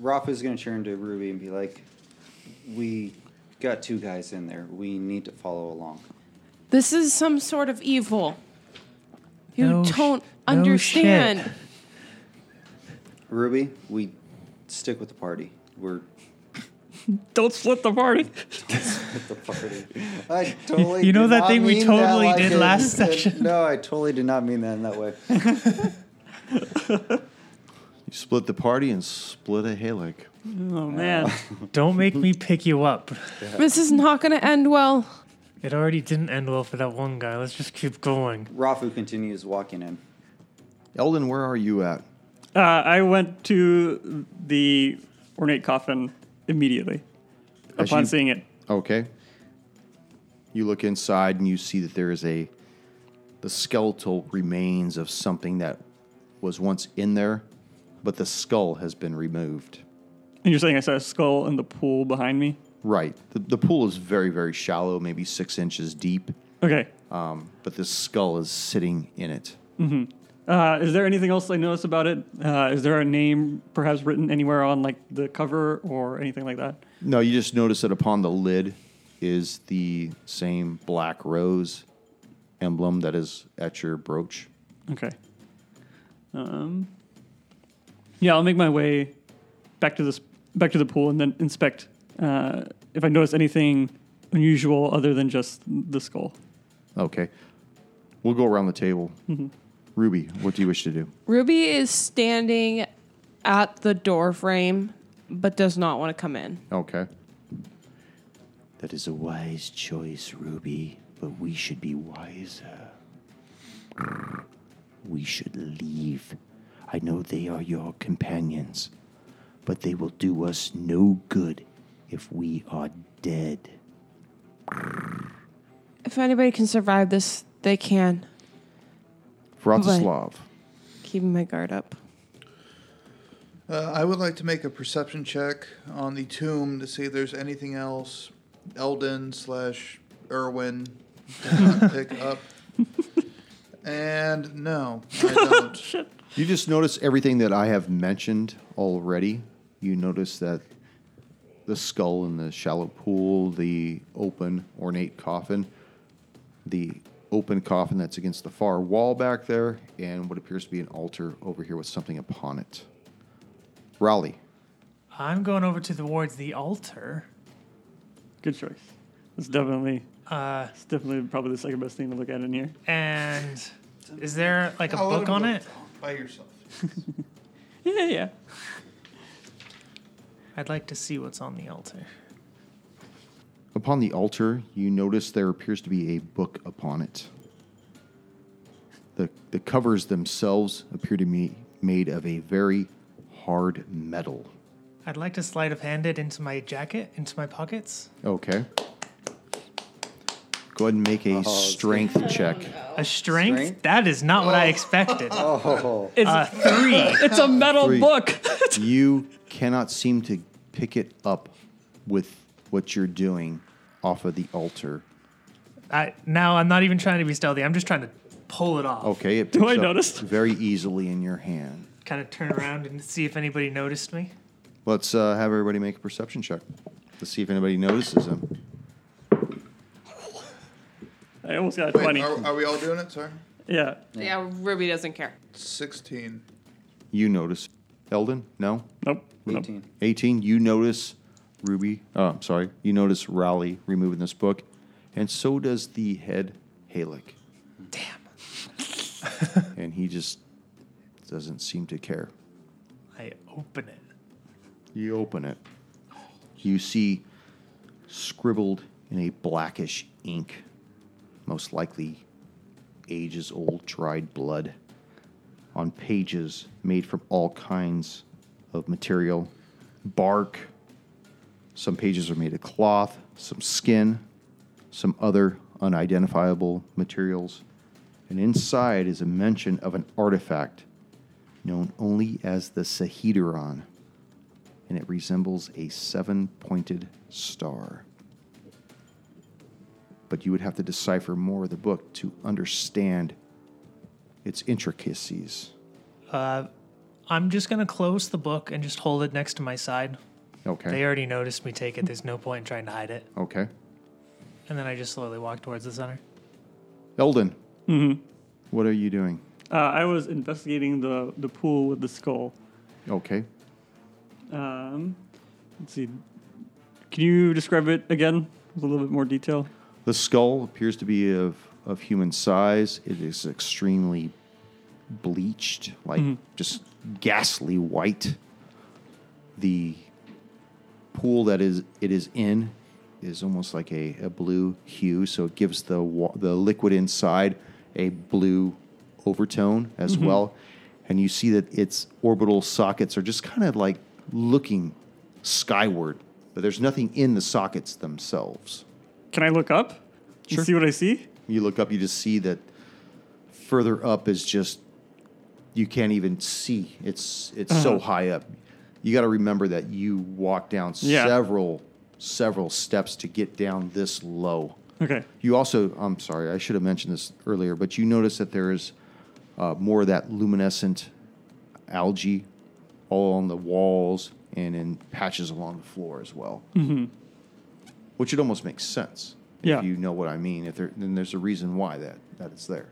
Rafa's gonna turn to Ruby and be like, "We got two guys in there. We need to follow along." This is some sort of evil. You No don't no understand. shit. Ruby, we stick with the party. We're *laughs* Don't split the party. with the party. *laughs* I totally. You know that thing we totally like did it- last session? No, I totally did not mean that in that way. *laughs* You split the party and split a Halleck. Oh man. *laughs* Don't make me pick you up. This is not going to end well. It already didn't end well for that one guy. Let's just keep going. Rafu continues walking in. Eldon, where are you at? Uh, I went to the ornate coffin immediately As upon you- seeing it. Okay. You look inside and you see that there is a the skeletal remains of something that was once in there, but the skull has been removed. And you're saying I saw a skull in the pool behind me? Right. The, the pool is very, very shallow, maybe six inches deep, Okay. um, but this skull is sitting in it. Uh, is there anything else I noticed about it? Uh, is there a name perhaps written anywhere on like the cover or anything like that? No, you just notice that upon the lid is the same black rose emblem that is at your brooch. Okay. Um, yeah, I'll make my way back to this back to the pool and then inspect uh, if I notice anything unusual other than just the skull. Okay. We'll go around the table. Ruby, what do you wish to do? Ruby is standing at the door frame, but does not want to come in. Okay. That is a wise choice, Ruby, but we should be wiser. We should leave. I know they are your companions, but they will do us no good if we are dead. If anybody can survive this, they can. Vratislav. Keeping my guard up. Uh, I would like to make a perception check on the tomb to see if there's anything else Eldon slash Irwin did not *laughs* pick up. And no, I don't. You just notice everything that I have mentioned already. You notice that the skull in the shallow pool, the open ornate coffin, the open coffin that's against the far wall back there, and what appears to be an altar over here with something upon it. Raleigh. I'm going over to towards the altar. Good choice. It's definitely Uh, it's definitely probably the second best thing to look at in here. and is there like a I'll let book him on go it? By yourself. *laughs* Yeah, yeah. I'd like to see what's on the altar. Upon the altar, you notice there appears to be a book upon it. The, the covers themselves appear to be made of a very hard metal. I'd like to sleight of hand it into my jacket, into my pockets. Okay. Go ahead and make a strength check. A strength? Strength? That is not what I expected. *laughs* Oh, It's, Uh, three. it's a metal Three. book. You cannot seem to pick it up with what you're doing off of the altar. I, now I'm not even trying to be stealthy. I'm just trying to pull it off. Okay, it *laughs* Do I notice? very easily in your hand. Kind of turn around and see if anybody noticed me. Let's uh, have everybody make a perception check Let's see if anybody notices him. *laughs* I almost got a Wait, 20. are, are we all doing it? Sorry. yeah. Yeah, Ruby doesn't care. 16. You notice. Eldon? No? Nope. Nope. 18. 18. You notice Ruby. Oh, I'm sorry. You notice Raleigh removing this book. And so does the head Halleck. Damn. *laughs* And he just doesn't seem to care. I open it. You open it. You see scribbled in a blackish ink, most likely ages old dried blood, on pages made from all kinds of material bark. Some pages are made of cloth, some skin, some other unidentifiable materials. And inside is a mention of an artifact known only as the Sahideron and it resembles a seven pointed star. But you would have to decipher more of the book to understand its intricacies. Uh, I'm just gonna close the book and just hold it next to my side. Okay. They already noticed me take it. There's no point in trying to hide it. Okay. And then I just slowly walk towards the center. Eldon. Mm-hmm. What are you doing? Uh, I was investigating the, the pool with the skull. Okay. Um, let's see. Can you describe it again with a little bit more detail? The skull appears to be of, of human size. It is extremely bleached, like mm-hmm. just ghastly white. The pool that is it is in is almost like a, a blue hue, so it gives the wa- the liquid inside a blue overtone as mm-hmm. well. And you see that its orbital sockets are just kind of like looking skyward, but there's nothing in the sockets themselves. Can I look up? Sure. See what I see? You look up, you just see that further up is just you can't even see. It's it's so high up. You got to remember that you walk down Yeah. several several steps to get down this low. Okay. You also, I'm sorry, I should have mentioned this earlier, but you notice that there is uh, more of that luminescent algae all on the walls and in patches along the floor as well. Mm-hmm. Which would almost makes sense Yeah. if you know what I mean. If there, then there's a reason why that that it's there.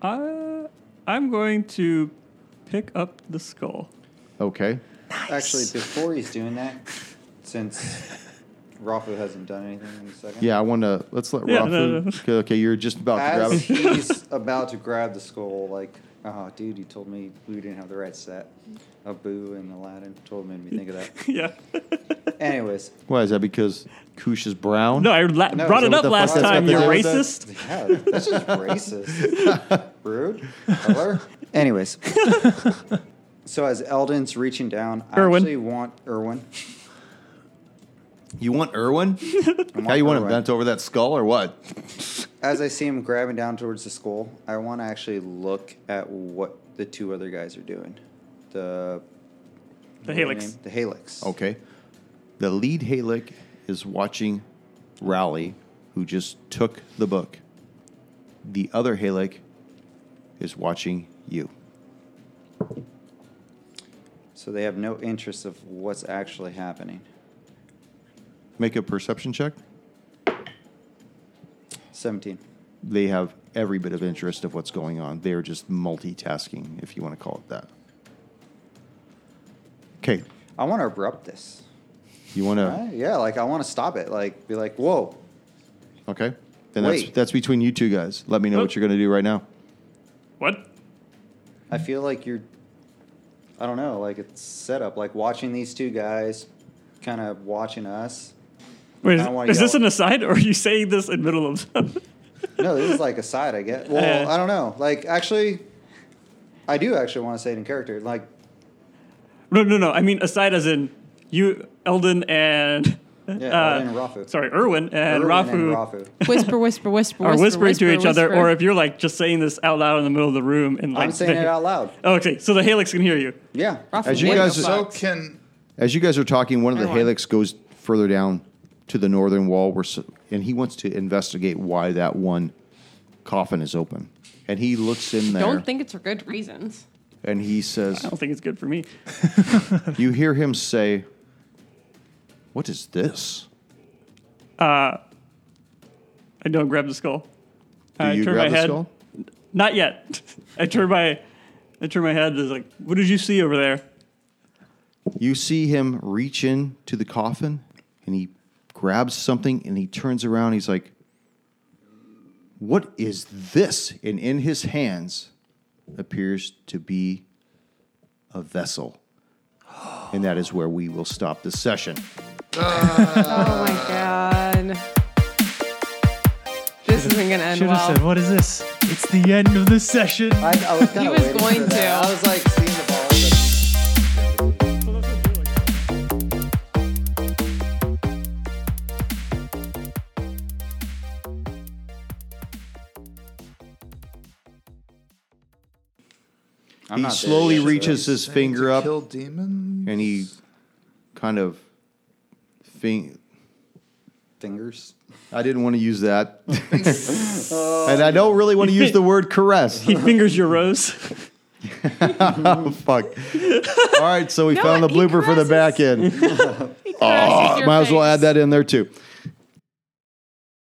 Uh, I'm going to pick up the skull. Okay. Actually, before he's doing that, since Rafu hasn't done anything in a second. Yeah, I want to. Let's let Yeah, Rafu. no, no. Okay, okay, you're just about to grab As it. he's *laughs* about to grab the skull, like, oh, dude, you told me we didn't have the right set. Abu and Aladdin told me to think of that. *laughs* yeah. Anyways, Why is that? Because Kush is brown. No, I la- No, brought so it what up the fuck last that's got time. to You're do with that? racist. yeah, that's just racist. *laughs* Rude. Color. *laughs* Anyways, *laughs* so as Eldon's reaching down, I actually want Erwin. You want Irwin? *laughs* I How you want him Erwin. bent over that skull or what? As I see him grabbing down towards the skull, I want to actually look at what the two other guys are doing. The The what are their Hallecks. name? The Hallecks. Okay. The lead Halleck is watching Rally, who just took the book. The other Halleck is watching you. So they have no interest of what's actually happening. Make a perception check. 17. They have every bit of interest of what's going on. They are just multitasking, if you want to call it that. Okay. I want to abrupt this. You want to? Right? Yeah, like I want to stop it. Like be like, whoa. Okay. Then that's Wait. that's between you two guys. Let me know what Oh. you're going to do right now. What? I feel like you're. I don't know. Like it's set up. Like watching these two guys, kind of watching us. Wait, is, is this an aside, or are you saying this in middle of? *laughs* No, this is like a side. I guess. *laughs* Well, Uh. I don't know. Like actually, I do actually want to say it in character. Like no, no, no. I mean aside as in you, Eldon, and yeah, uh, Erwin and Rafu. sorry, Erwin and Erwin Rafu. and Rafu. *laughs* Whisper, whisper, whisper, Are whisper, whispering whisper, to each other, or if you're like just saying this out loud in the middle of the room, and like I'm saying the- it out loud. Oh, okay, so the Hallecks can hear you. Yeah. Rafu, As you guys- So can As you guys are talking, one of the Hallecks goes further down to the northern wall, where, and he wants to investigate why that one coffin is open. And he looks in there, Don't think it's for good reasons. and he says, I don't think it's good for me. *laughs* "You hear him say, what is this?" Uh, I don't grab the skull. Do I you turn grab my the head. skull? Not yet. *laughs* I turn my, I turn my head. Is like, what did you see over there? You see him reach in to the coffin, and he grabs something, and he turns around. He's like, "What is this?" And in his hands appears to be a vessel. And that is where we will stop the session. Oh my ah. god. This isn't gonna end Should have well. said, "What is this?" It's the end of the session. I, I was kind of was waiting going for that. to. I was like seeing the ball. But I'm he not there slowly yet, reaches his finger up Kill demons. and he kind of fing- fingers. I didn't want to use that. *laughs* *laughs* and I don't really want to use the word caress. He fingers your rose. oh, *laughs* fuck. All right, so we No, found the he blooper for the back end. He caresses Oh, your might as well face. add that in there too.